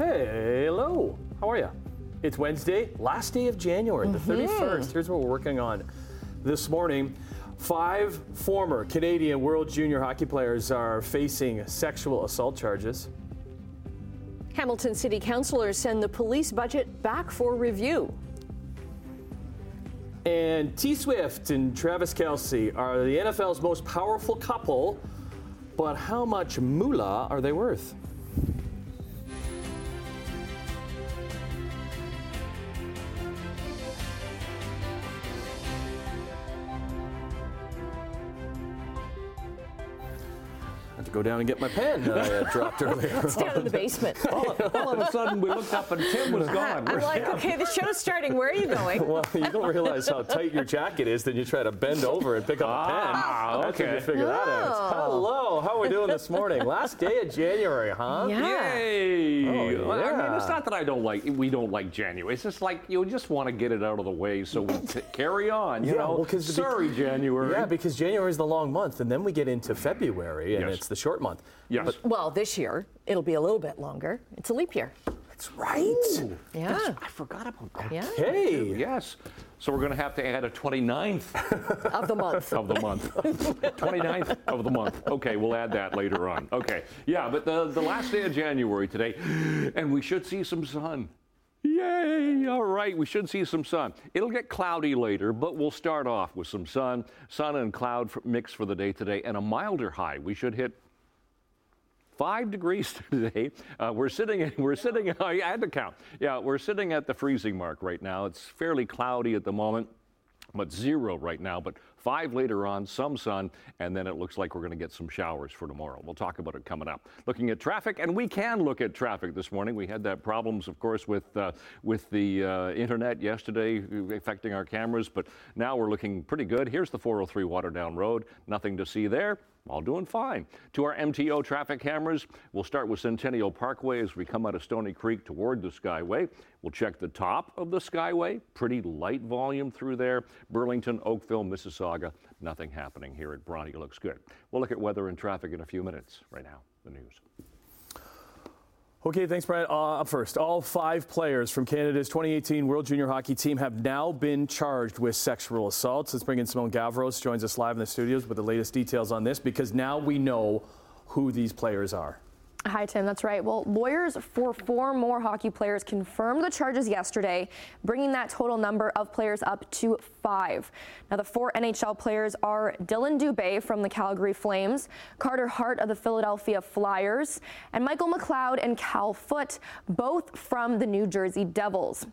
Hello. How are you? It's Wednesday, last day of January, the mm-hmm. 31st. Here's what we're working on this morning. Five former Canadian World Junior hockey players are facing sexual assault charges. Hamilton City Councilors send the police budget back for review. And T Swift and Travis Kelce are the NFL's most powerful couple, but how much moolah are they worth? Have to go down and get my pen that I uh, dropped earlier. It's down in the basement. all, all of a sudden, we looked up and Tim was gone. I'm like, okay, the show's starting. Where are you going? Well, you don't realize how tight your jacket is, then you try to bend over and pick up a pen. Ah, That's when okay. you figure that out. Oh. Hello, how are we doing this morning? Last day of January, huh? Yeah. Yay! Oh, Well, I mean, it's not that I don't like we don't like January. It's just like you just want to get it out of the way so we t- carry on. You Yeah, know, well, 'cause the- sorry, January. Yeah, because January is the long month, and then we get into February, and Yes. it's the short month. yes. Well, this year, it'll be a little bit longer. It's a leap year. That's right. Yeah. I forgot about that. Yeah. Hey. Yes. So we're going to have to add a 29th Of the month. of the month. 29th of the month. Okay, we'll add that later on. Okay. Yeah, but the, the last day of January today, and we should see some sun. Yay! All right, we should see some sun. It'll get cloudy later, but we'll start off with some sun. Sun and cloud mix for the day today, and a milder high. We should hit five degrees today. Uh, we're sitting. We're sitting. I had to count. Yeah, we're sitting at the freezing mark right now. It's fairly cloudy at the moment, but zero right now. But five later on, some sun, and then it looks like we're going to get some showers for tomorrow. We'll talk about it coming up. Looking at traffic, and we can look at traffic this morning. We had that problems, of course, with uh, with the uh, internet yesterday affecting our cameras, but now we're looking pretty good. Here's the 403 Waterdown Road. Nothing to see there. All doing fine. To our MTO traffic cameras, we'll start with Centennial Parkway as we come out of Stoney Creek toward the Skyway. We'll check the top of the Skyway. Pretty light volume through there. Burlington, Oakville, Mississauga. Nothing happening here at Bronte. Looks good. We'll look at weather and traffic in a few minutes. Right now, the news. Okay, thanks, Brian. Uh, first, all five players from Canada's 2018 World Junior Hockey Team have now been charged with sexual assaults. Let's bring in Simone Gavros, joins us live in the studios with the latest details on this because now we know who these players are. Hi, Tim. That's right. Well, lawyers for four more hockey players confirmed the charges yesterday, bringing that total number of players up to five. Now, the four NHL players are Dylan Dubé from the Calgary Flames, Carter Hart of the Philadelphia Flyers, and Michael McLeod and Cal Foote, both from the New Jersey Devils.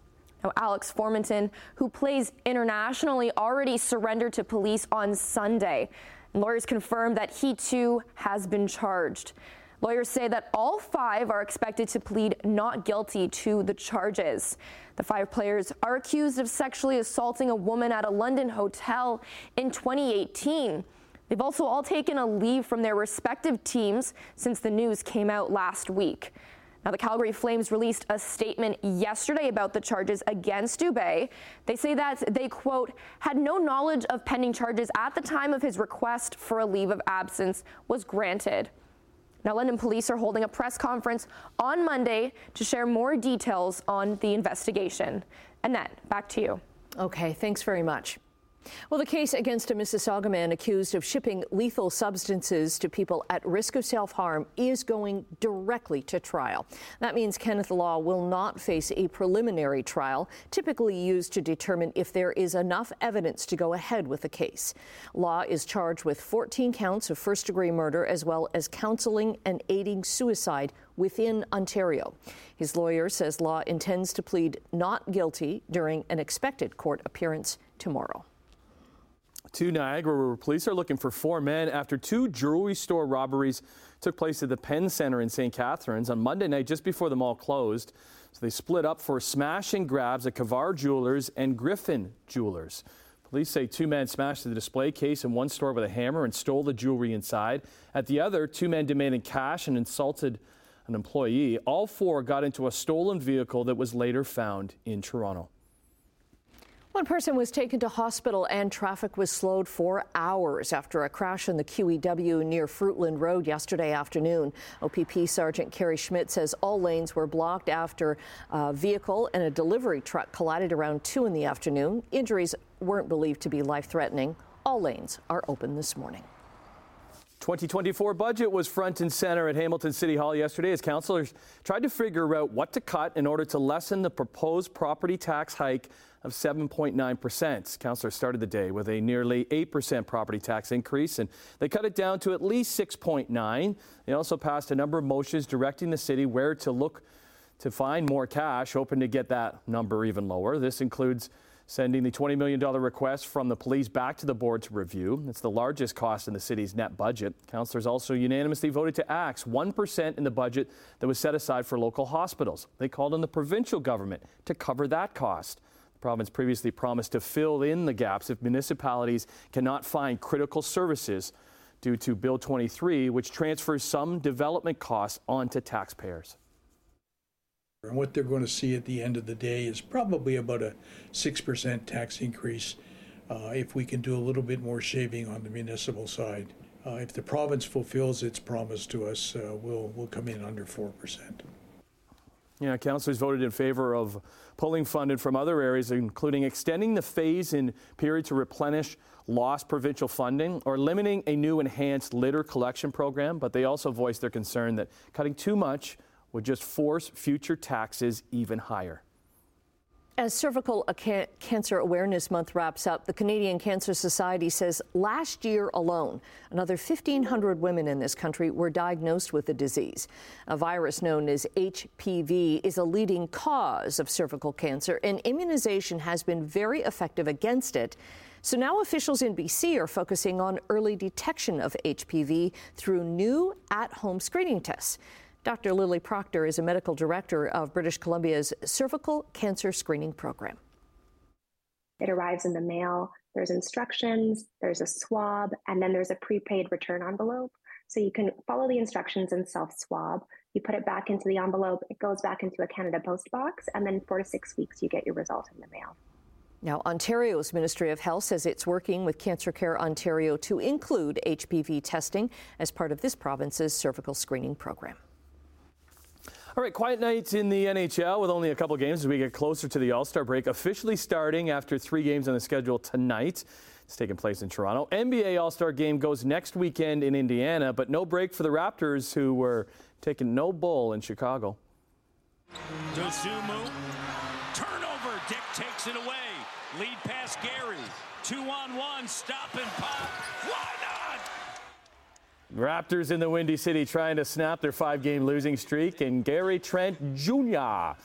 Now, Alex Formenton, who plays internationally, already surrendered to police on Sunday. And lawyers confirmed that he too has been charged. Lawyers say that all five are expected to plead not guilty to the charges. The five players are accused of sexually assaulting a woman at a London hotel in 2018. They've also all taken a leave from their respective teams since the news came out last week. Now, the Calgary Flames released a statement yesterday about the charges against Dubé. They say that they, quote, had no knowledge of pending charges at the time of his request for a leave of absence was granted. Now, London police are holding a press conference on Monday to share more details on the investigation. Annette, back to you. Okay, thanks very much. Well, the case against a Mississauga man accused of shipping lethal substances to people at risk of self harm is going directly to trial. That means Kenneth Law will not face a preliminary trial, typically used to determine if there is enough evidence to go ahead with the case. Law is charged with 14 counts of first degree murder as well as counseling and aiding suicide within Ontario. His lawyer says Law intends to plead not guilty during an expected court appearance tomorrow. To Niagara, where police are looking for four men after two jewelry store robberies took place at the Pen Center in St. Catharines on Monday night, just before the mall closed. So they split up for smash and grabs at Kavar Jewelers and Griffin Jewelers. Police say two men smashed the display case in one store with a hammer and stole the jewelry inside. At the other, two men demanded cash and insulted an employee. All four got into a stolen vehicle that was later found in Toronto. One person was taken to hospital and traffic was slowed for hours after a crash in the QEW near Fruitland Road yesterday afternoon. OPP Sergeant Kerry Schmidt says all lanes were blocked after a vehicle and a delivery truck collided around 2 in the afternoon. Injuries weren't believed to be life threatening. All lanes are open this morning. 2024 budget was front and center at Hamilton City Hall yesterday as councillors tried to figure out what to cut in order to lessen the proposed property tax hike of 7.9%. Councillors started the day with a nearly 8% property tax increase, and they cut it down to at least 6.9. They also passed a number of motions directing the city where to look to find more cash, hoping to get that number even lower. This includes sending the $20 million request from the police back to the board to review. It's the largest cost in the city's net budget. Councillors also unanimously voted to axe 1% in the budget that was set aside for local hospitals. They called on the provincial government to cover that cost. The province previously promised to fill in the gaps if municipalities cannot find critical services due to Bill 23, which transfers some development costs onto taxpayers. And what they're going to see at the end of the day is probably about a 6% tax increase uh, if we can do a little bit more shaving on the municipal side. Uh, if the province fulfills its promise to us, uh, we'll, we'll come in under 4%. Yeah, councillors voted in favor of pulling funding from other areas, including extending the phase in period to replenish lost provincial funding or limiting a new enhanced litter collection program. But they also voiced their concern that cutting too much would just force future taxes even higher. As Cervical Cancer Awareness Month wraps up, the Canadian Cancer Society says last year alone, another 1,500 women in this country were diagnosed with the disease. A virus known as HPV is a leading cause of cervical cancer, and immunization has been very effective against it. So now officials in BC are focusing on early detection of HPV through new at home screening tests. Dr. Lily Proctor is a medical director of British Columbia's cervical cancer screening program. It arrives in the mail. There's instructions, there's a swab, and then there's a prepaid return envelope. So you can follow the instructions and self swab. You put it back into the envelope, it goes back into a Canada Post box, and then four to six weeks you get your result in the mail. Now, Ontario's Ministry of Health says it's working with Cancer Care Ontario to include HPV testing as part of this province's cervical screening program. All right, quiet night in the NHL with only a couple games as we get closer to the All Star break, officially starting after three games on the schedule tonight. It's taking place in Toronto. NBA All Star game goes next weekend in Indiana, but no break for the Raptors, who were taking no bull in Chicago. Dosunmu, turnover. Dick takes it away. Lead pass Gary. Two on one, stop and pop. Raptors in the Windy City trying to snap their five game losing streak, and Gary Trent Jr.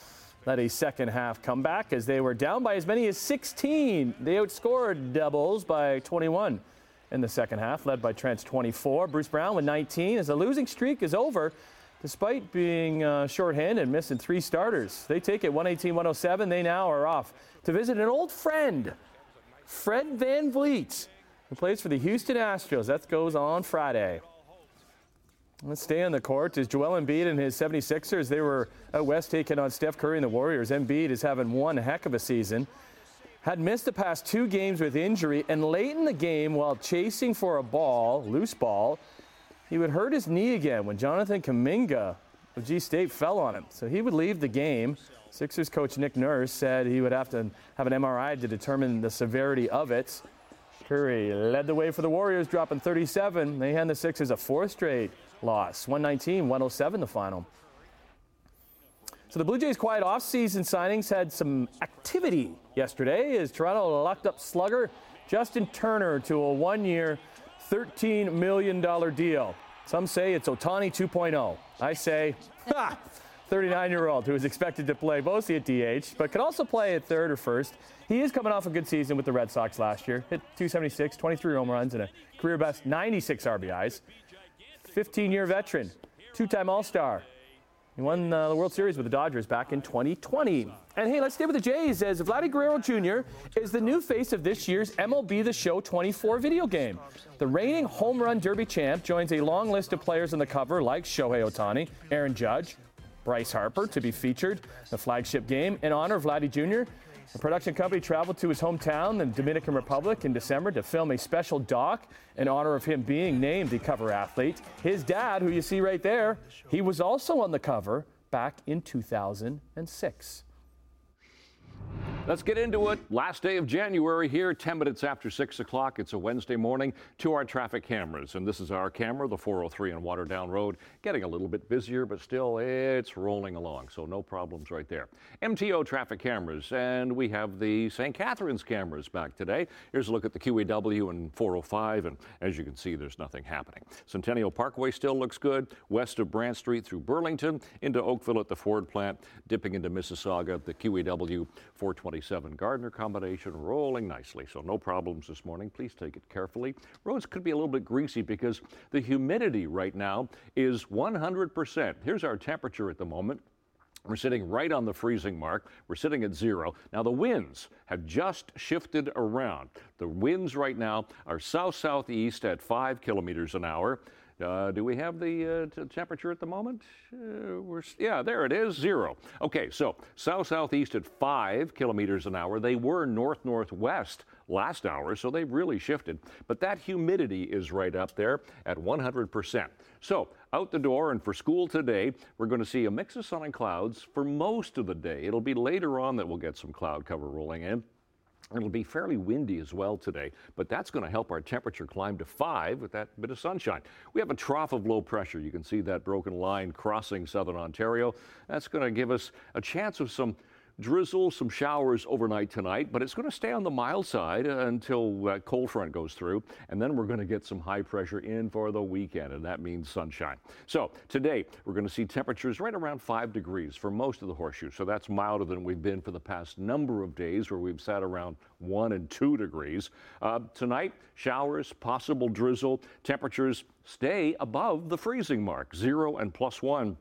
led a second half comeback as they were down by as many as 16. They outscored doubles by 21 in the second half, led by Trent's 24. Bruce Brown with 19 as the losing streak is over. Despite being uh, shorthanded, missing three starters, they take it 118 107. They now are off to visit an old friend, Fred Van VanVleet, who plays for the Houston Astros. That goes on Friday. Let's stay on the court. As Joel Embiid and his 76ers, they were out west taking on Steph Curry and the Warriors. Embiid is having one heck of a season. Had missed the past two games with injury, and late in the game, while chasing for a ball, loose ball, he would hurt his knee again when Jonathan Kuminga of G State fell on him. So he would leave the game. Sixers coach Nick Nurse said he would have to have an MRI to determine the severity of it. Curry led the way for the Warriors, dropping 37. They hand the Sixers a fourth straight loss. 119 107 the final. So the Blue Jays' quiet offseason signings had some activity yesterday as Toronto locked up slugger Justin Turner to a one year, $13 million deal. Some say it's Ohtani 2.0. I say, ha! 39 year old who is expected to play mostly at DH, but could also play at third or first. He is coming off a good season with the Red Sox last year. Hit 276, 23 home runs, and a career best 96 RBIs. 15 year veteran, two time All Star. He won uh, the World Series with the Dodgers back in 2020. And hey, let's stay with the Jays as Vladdy Guerrero Jr. is the new face of this year's MLB The Show 24 video game. The reigning home run derby champ joins a long list of players on the cover like Shohei Ohtani, Aaron Judge, Bryce Harper to be featured the flagship game. In honor of Vladdy Jr., the production company traveled to his hometown, the Dominican Republic, in December to film a special doc in honor of him being named the cover athlete. His dad, who you see right there, he was also on the cover back in 2006. Let's get into it. Last day of January here, 10 minutes after 6 o'clock. It's a Wednesday morning to our traffic cameras. And this is our camera, the 403 on Waterdown Road. Getting a little bit busier, but still it's rolling along. So no problems right there. MTO traffic cameras. And we have the St. Catharines cameras back today. Here's a look at the QEW and 405. And as you can see, there's nothing happening. Centennial Parkway still looks good. West of Brant Street through Burlington into Oakville at the Ford plant. Dipping into Mississauga, at the QEW 427 Gardiner combination rolling nicely. So no problems this morning. Please take it carefully. Roads could be a little bit greasy because the humidity right now is 100%. Here's our temperature at the moment. We're sitting right on the freezing mark. We're sitting at zero. Now, the winds have just shifted around. The winds right now are south southeast at five kilometers an hour. Uh, do we have the uh, t- temperature at the moment? Uh, we're, yeah, there it is, zero. Okay, so south southeast at five kilometers an hour. They were north northwest last hour, so they've really shifted. But that humidity is right up there at 100%. So out the door and for school today, we're going to see a mix of sun and clouds for most of the day. It'll be later on that we'll get some cloud cover rolling in. It'll be fairly windy as well today, but that's going to help our temperature climb to five with that bit of sunshine. We have a trough of low pressure. You can see that broken line crossing southern Ontario. That's going to give us a chance of some drizzle, some showers overnight tonight, but it's going to stay on the mild side until that cold front goes through, and then we're going to get some high pressure in for the weekend, and that means sunshine. So today we're going to see temperatures right around five degrees for most of the horseshoe, so that's milder than we've been for the past number of days where we've sat around one and two degrees. Uh, tonight, showers, possible drizzle, temperatures stay above the freezing mark, zero and plus one.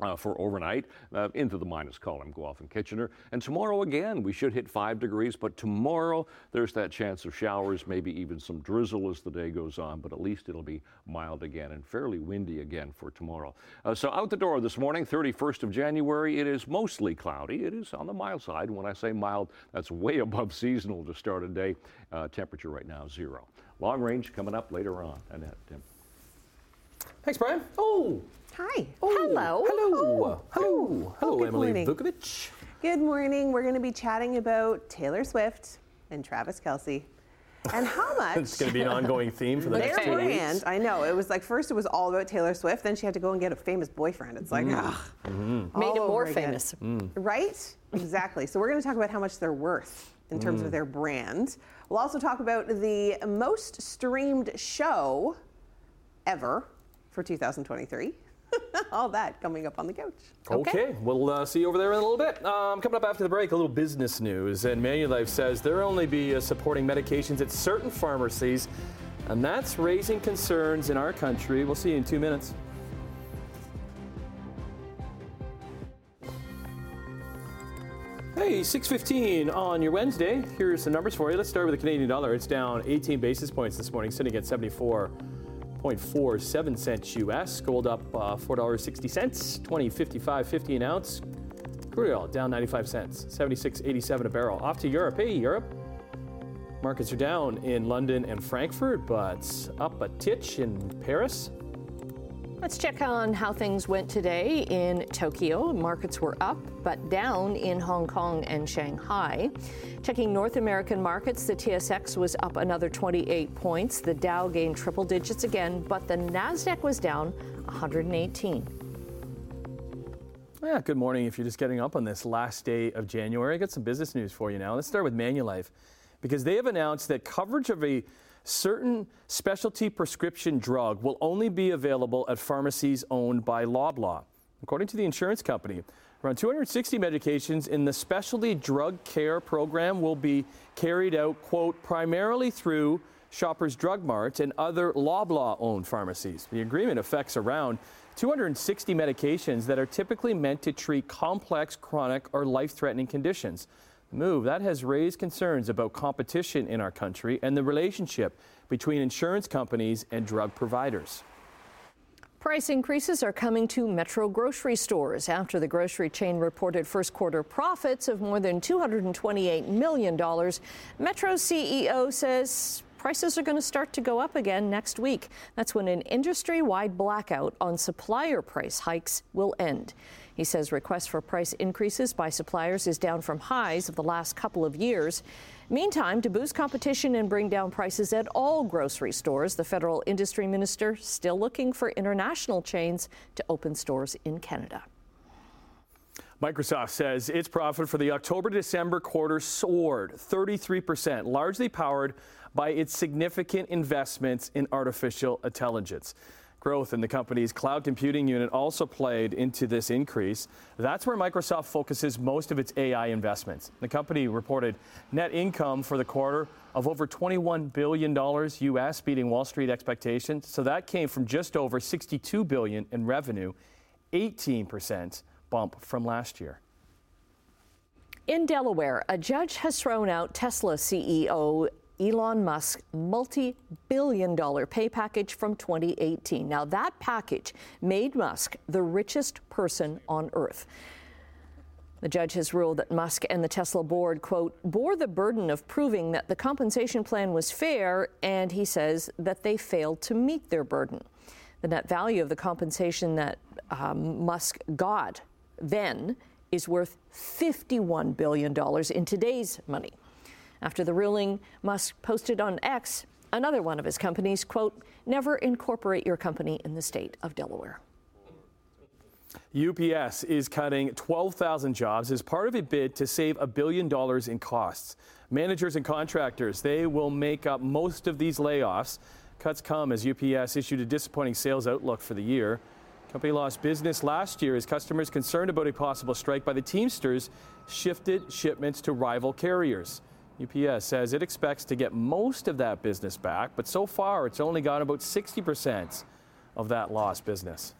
Uh, for overnight uh, into the minus column, Guelph and Kitchener. And tomorrow again, we should hit five degrees, but tomorrow there's that chance of showers, maybe even some drizzle as the day goes on, but at least it'll be mild again and fairly windy again for tomorrow. Uh, so out the door this morning, 31st of January, it is mostly cloudy. It is on the mild side. When I say mild, that's way above seasonal to start a day. Uh, temperature right now, zero. Long range coming up later on. Annette, Tim. Thanks, Brian. Oh, Hi. oh, Hello. Hello. Hello. Hello, good Emily morning. Vukovic. Good morning. We're going to be chatting about Taylor Swift and Travis Kelce and how much It's going to be an ongoing theme for the next two brand. weeks. I know. It was like first it was all about Taylor Swift, then she had to go and get a famous boyfriend. It's like, ugh. Mm-hmm. Made all him more over again. famous. Right? Exactly. So we're going to talk about how much they're worth in terms Mm. of their brand. We'll also talk about the most streamed show ever for 2023. all that coming up on the couch. Okay, we'll uh, see you over there in a little bit. Um, coming up after the break, a little business news. And Manulife says they'll only be uh, supporting medications at certain pharmacies, and that's raising concerns in our country. We'll see you in two minutes. Hey, 615 on your Wednesday. Here's the numbers for you. Let's start with the Canadian dollar. It's down 18 basis points this morning, sitting at 74.47 cents US. Gold up uh, $4.60, 20.55.50 an ounce. Crude oil down 95 cents, 76.87 a barrel. Off to Europe. Hey, Europe. Markets are down in London and Frankfurt, but up a titch in Paris. Let's check on how things went today in Tokyo. Markets were up, but down in Hong Kong and Shanghai. Checking North American markets, the TSX was up another 28 points. The Dow gained triple digits again, but the NASDAQ was down 118. Yeah, good morning. If you're just getting up on this last day of January, I got some business news for you now. Let's start with Manulife because they have announced that coverage of a certain specialty prescription drug will only be available at pharmacies owned by Loblaw. According to the insurance company, around 260 medications in the specialty drug care program will be carried out, quote, primarily through Shoppers Drug Mart and other Loblaw owned pharmacies. The agreement affects around 260 medications that are typically meant to treat complex, chronic, or life threatening conditions. Move that has raised concerns about competition in our country and the relationship between insurance companies and drug providers. Price increases are coming to Metro grocery stores after the grocery chain reported first quarter profits of more than $228 million. Metro's CEO says prices are going to start to go up again next week. That's when an industry wide blackout on supplier price hikes will end. He says requests for price increases by suppliers is down from highs of the last couple of years. Meantime, to boost competition and bring down prices at all grocery stores, the federal industry minister still looking for international chains to open stores in Canada. Microsoft says its profit for the October December quarter soared 33%, largely powered by its significant investments in artificial intelligence. Growth in the company's cloud computing unit also played into this increase. That's where Microsoft focuses most of its AI investments. The company reported net income for the quarter of over $21 billion US, beating Wall Street expectations. So that came from just over 62 billion in revenue, 18% bump from last year. In Delaware, a judge has thrown out Tesla CEO Elon Musk's multi billion dollar pay package from 2018. Now, that package made Musk the richest person on earth. The judge has ruled that Musk and the Tesla board, quote, bore the burden of proving that the compensation plan was fair, and he says that they failed to meet their burden. The net value of the compensation that um, Musk got then is worth $51 billion in today's money. After the ruling, Musk posted on X, another one of his companies, quote, never incorporate your company in the state of Delaware. UPS is cutting 12,000 jobs as part of a bid to save a billion dollars in costs. Managers and contractors, they will make up most of these layoffs. Cuts come as UPS issued a disappointing sales outlook for the year. Company lost business last year as customers concerned about a possible strike by the Teamsters shifted shipments to rival carriers. UPS says it expects to get most of that business back, but so far it's only got about 60% of that lost business.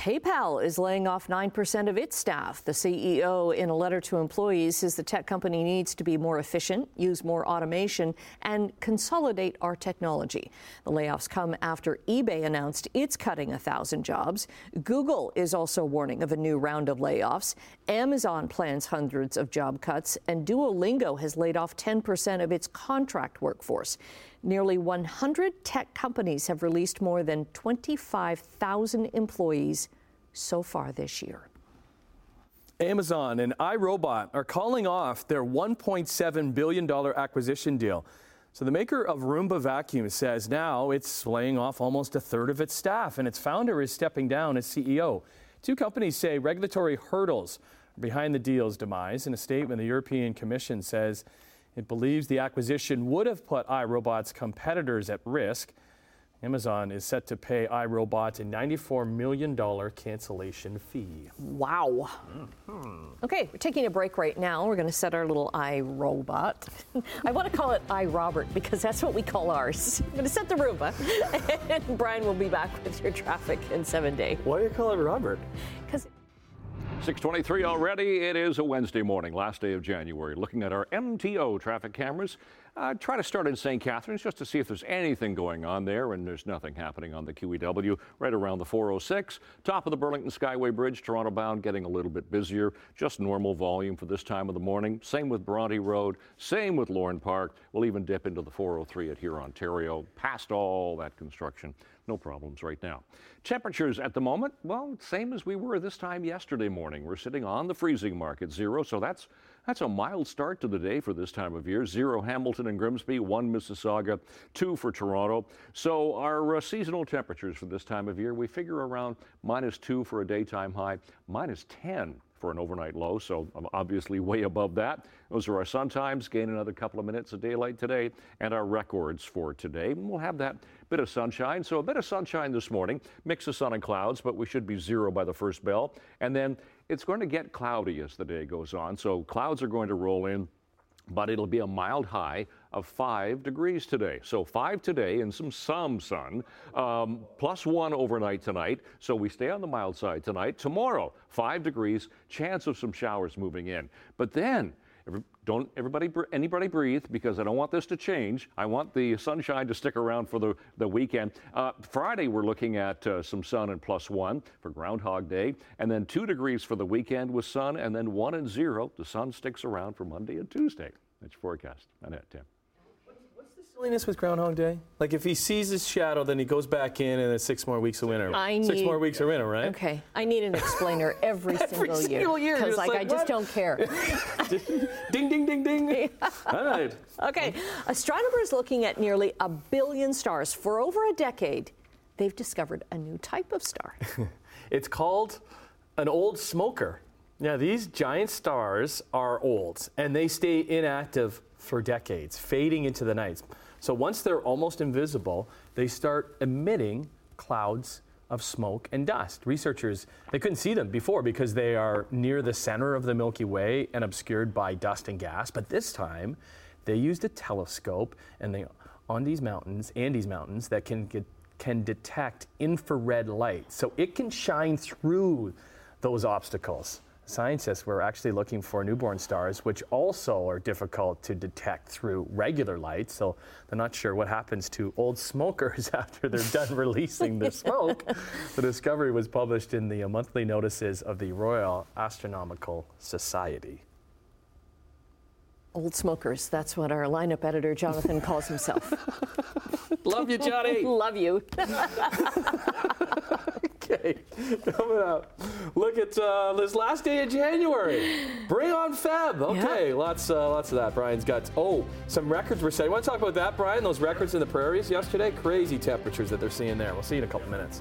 PayPal is laying off 9% of its staff. The CEO, in a letter to employees, says the tech company needs to be more efficient, use more automation, and consolidate our technology. The layoffs come after eBay announced it's cutting 1,000 jobs. Google is also warning of a new round of layoffs. Amazon plans hundreds of job cuts, and Duolingo has laid off 10% of its contract workforce. Nearly 100 tech companies have released more than 25,000 employees so far this year. Amazon and iRobot are calling off their $1.7 billion acquisition deal. So, the maker of Roomba Vacuum says now it's laying off almost a third of its staff, and its founder is stepping down as CEO. Two companies say regulatory hurdles are behind the deal's demise. In a statement, the European Commission says it believes the acquisition would have put iRobot's competitors at risk. Amazon is set to pay iRobot a $94 million cancellation fee. Wow. Mm-hmm. Okay, we're taking a break right now. We're going to set our little iRobot. I want to call it iRobert because that's what we call ours. I'm going to set the Roomba. and Brian will be back with your traffic in seven days. Why do you call it Robert? Because 623 already. It is a Wednesday morning, last day of January. Looking at our MTO traffic cameras. Uh, try to start in St. Catharines just to see if there's anything going on there, and there's nothing happening on the QEW right around the 406. Top of the Burlington Skyway Bridge, Toronto bound, getting a little bit busier. Just normal volume for this time of the morning. Same with Bronte Road, same with Lorne Park. We'll even dip into the 403 at Hurontario, past all that construction. No problems right now. Temperatures at the moment, well, same as we were this time yesterday morning. We're sitting on the freezing mark at zero, so that's that's a mild start to the day for this time of year. Zero Hamilton and Grimsby, one Mississauga, two for Toronto. So our uh, seasonal temperatures for this time of year, we figure around minus two for a daytime high, minus 10 for an overnight low, so I'm obviously way above that. Those are our sun times, gain another couple of minutes of daylight today, and our records for today. We'll have that bit of sunshine. So a bit of sunshine this morning, mix of sun and clouds, but we should be zero by the first bell. And then it's going to get cloudy as the day goes on. So clouds are going to roll in but it'll be a mild high of 5 degrees today. So 5 today and some some sun, um, plus 1 overnight tonight. So we stay on the mild side tonight. Tomorrow, 5 degrees, chance of some showers moving in. But then Every, don't everybody anybody breathe because I don't want this to change. I want the sunshine to stick around for the, the weekend. Uh, Friday we're looking at uh, some sun and plus one for Groundhog Day, and then two degrees for the weekend with sun, and then one and zero. The sun sticks around for Monday and Tuesday. That's your forecast. Annette, Tim silliness with Groundhog Day? Like if he sees his shadow, then he goes back in, and it's six more weeks of winter. I six need, more weeks of winter, right? Okay, I need an explainer every, every single, year because like, like, I just don't care. ding, ding, ding, ding. All right. Okay, astronomers looking at nearly a billion stars for over a decade. They've discovered a new type of star. it's called an old smoker. Yeah, these giant stars are old and they stay inactive for decades, fading into the night. So once they're almost invisible, they start emitting clouds of smoke and dust. Researchers, they couldn't see them before because they are near the center of the Milky Way and obscured by dust and gas, but this time they used a telescope and they on these mountains, Andes Mountains, that can get, can detect infrared light. So it can shine through those obstacles scientists were actually looking for newborn stars, which also are difficult to detect through regular light. So they're not sure what happens to old smokers after they're done releasing the smoke. The discovery was published in the monthly notices of the Royal Astronomical Society. Old smokers, that's what our lineup editor Jonathan calls himself. Love you, Johnny. Love you. okay, coming up. Look at uh, this last day of January. Bring on Feb. Okay, yeah. lots, uh, lots of that. Brian's got oh, some records were set. You want to talk about that, Brian? Those records in the prairies yesterday. Crazy temperatures that they're seeing there. We'll see you in a couple minutes.